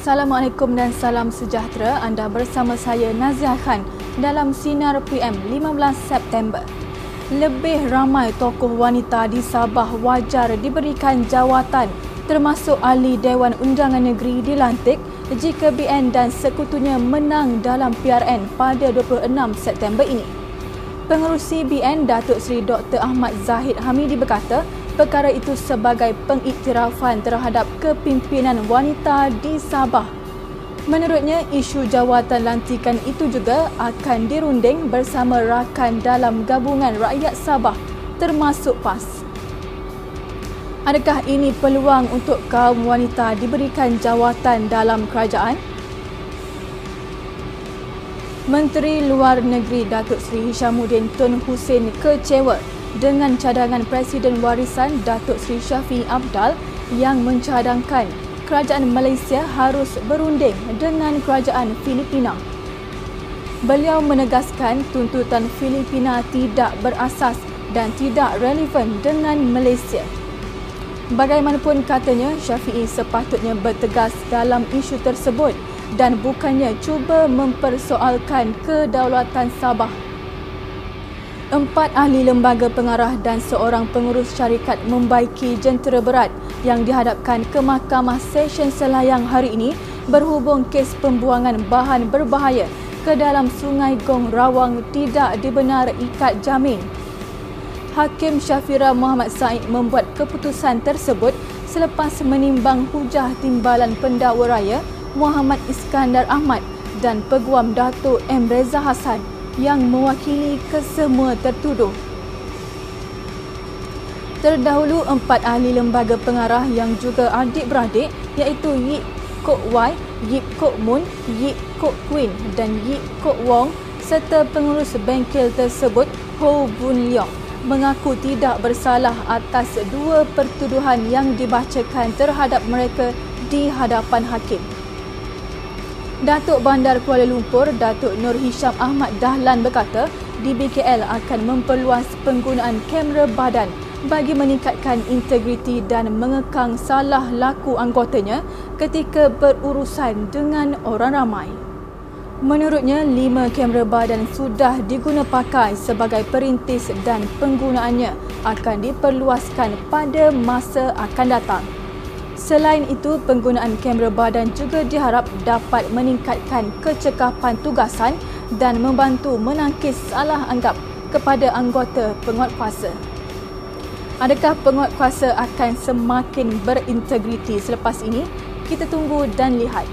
Assalamualaikum dan salam sejahtera. Anda bersama saya Nazia Khan dalam Sinar PM 15 September. Lebih ramai tokoh wanita di Sabah wajar diberikan jawatan termasuk ahli Dewan Undangan Negeri dilantik jika BN dan sekutunya menang dalam PRN pada 26 September ini. Pengerusi BN Datuk Seri Dr. Ahmad Zahid Hamidi berkata, perkara itu sebagai pengiktirafan terhadap kepimpinan wanita di Sabah. Menurutnya, isu jawatan lantikan itu juga akan dirunding bersama rakan dalam gabungan rakyat Sabah termasuk PAS. Adakah ini peluang untuk kaum wanita diberikan jawatan dalam kerajaan? Menteri Luar Negeri Datuk Seri Hishamuddin Tun Hussein kecewa dengan cadangan Presiden Warisan Datuk Seri Syafiq Abdal yang mencadangkan kerajaan Malaysia harus berunding dengan kerajaan Filipina. Beliau menegaskan tuntutan Filipina tidak berasas dan tidak relevan dengan Malaysia. Bagaimanapun katanya, Syafi'i sepatutnya bertegas dalam isu tersebut dan bukannya cuba mempersoalkan kedaulatan Sabah Empat ahli lembaga pengarah dan seorang pengurus syarikat membaiki jentera berat yang dihadapkan ke Mahkamah Session Selayang hari ini berhubung kes pembuangan bahan berbahaya ke dalam Sungai Gong Rawang tidak dibenar ikat jamin. Hakim Syafira Muhammad Said membuat keputusan tersebut selepas menimbang hujah timbalan pendakwa raya Muhammad Iskandar Ahmad dan Peguam Datuk M. Reza Hassan yang mewakili kesemua tertuduh. Terdahulu empat ahli lembaga pengarah yang juga adik-beradik iaitu Yip Kok Wai, Yip Kok Mun, Yip Kok Queen dan Yip Kok Wong serta pengurus bengkel tersebut Ho Bun Leong mengaku tidak bersalah atas dua pertuduhan yang dibacakan terhadap mereka di hadapan hakim. Datuk Bandar Kuala Lumpur, Datuk Nur Hisham Ahmad Dahlan berkata, DBKL akan memperluas penggunaan kamera badan bagi meningkatkan integriti dan mengekang salah laku anggotanya ketika berurusan dengan orang ramai. Menurutnya, lima kamera badan sudah diguna pakai sebagai perintis dan penggunaannya akan diperluaskan pada masa akan datang. Selain itu, penggunaan kamera badan juga diharap dapat meningkatkan kecekapan tugasan dan membantu menangkis salah anggap kepada anggota penguatkuasa. Adakah penguatkuasa akan semakin berintegriti selepas ini? Kita tunggu dan lihat.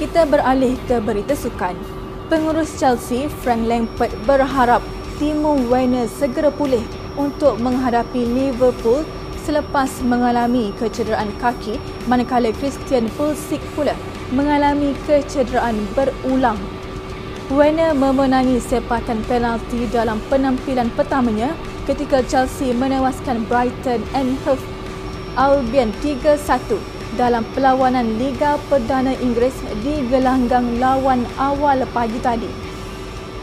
Kita beralih ke berita sukan. Pengurus Chelsea, Frank Lampard berharap Timo Werner segera pulih untuk menghadapi Liverpool selepas mengalami kecederaan kaki manakala Christian Pulisic pula mengalami kecederaan berulang. Werner memenangi sepakan penalti dalam penampilan pertamanya ketika Chelsea menewaskan Brighton and Hove Albion 3-1 dalam perlawanan Liga Perdana Inggeris di gelanggang lawan awal pagi tadi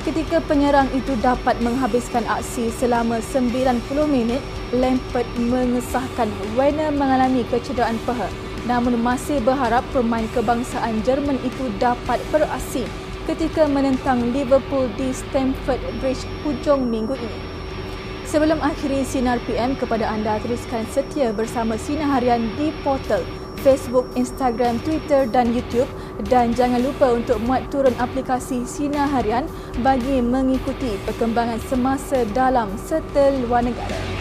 ketika penyerang itu dapat menghabiskan aksi selama 90 minit, Lampard mengesahkan Werner mengalami kecederaan peha namun masih berharap pemain kebangsaan Jerman itu dapat beraksi ketika menentang Liverpool di Stamford Bridge hujung minggu ini. Sebelum akhiri Sinar PM kepada anda teruskan setia bersama Sinar Harian di portal Facebook, Instagram, Twitter dan YouTube dan jangan lupa untuk muat turun aplikasi Sina Harian bagi mengikuti perkembangan semasa dalam serta negara.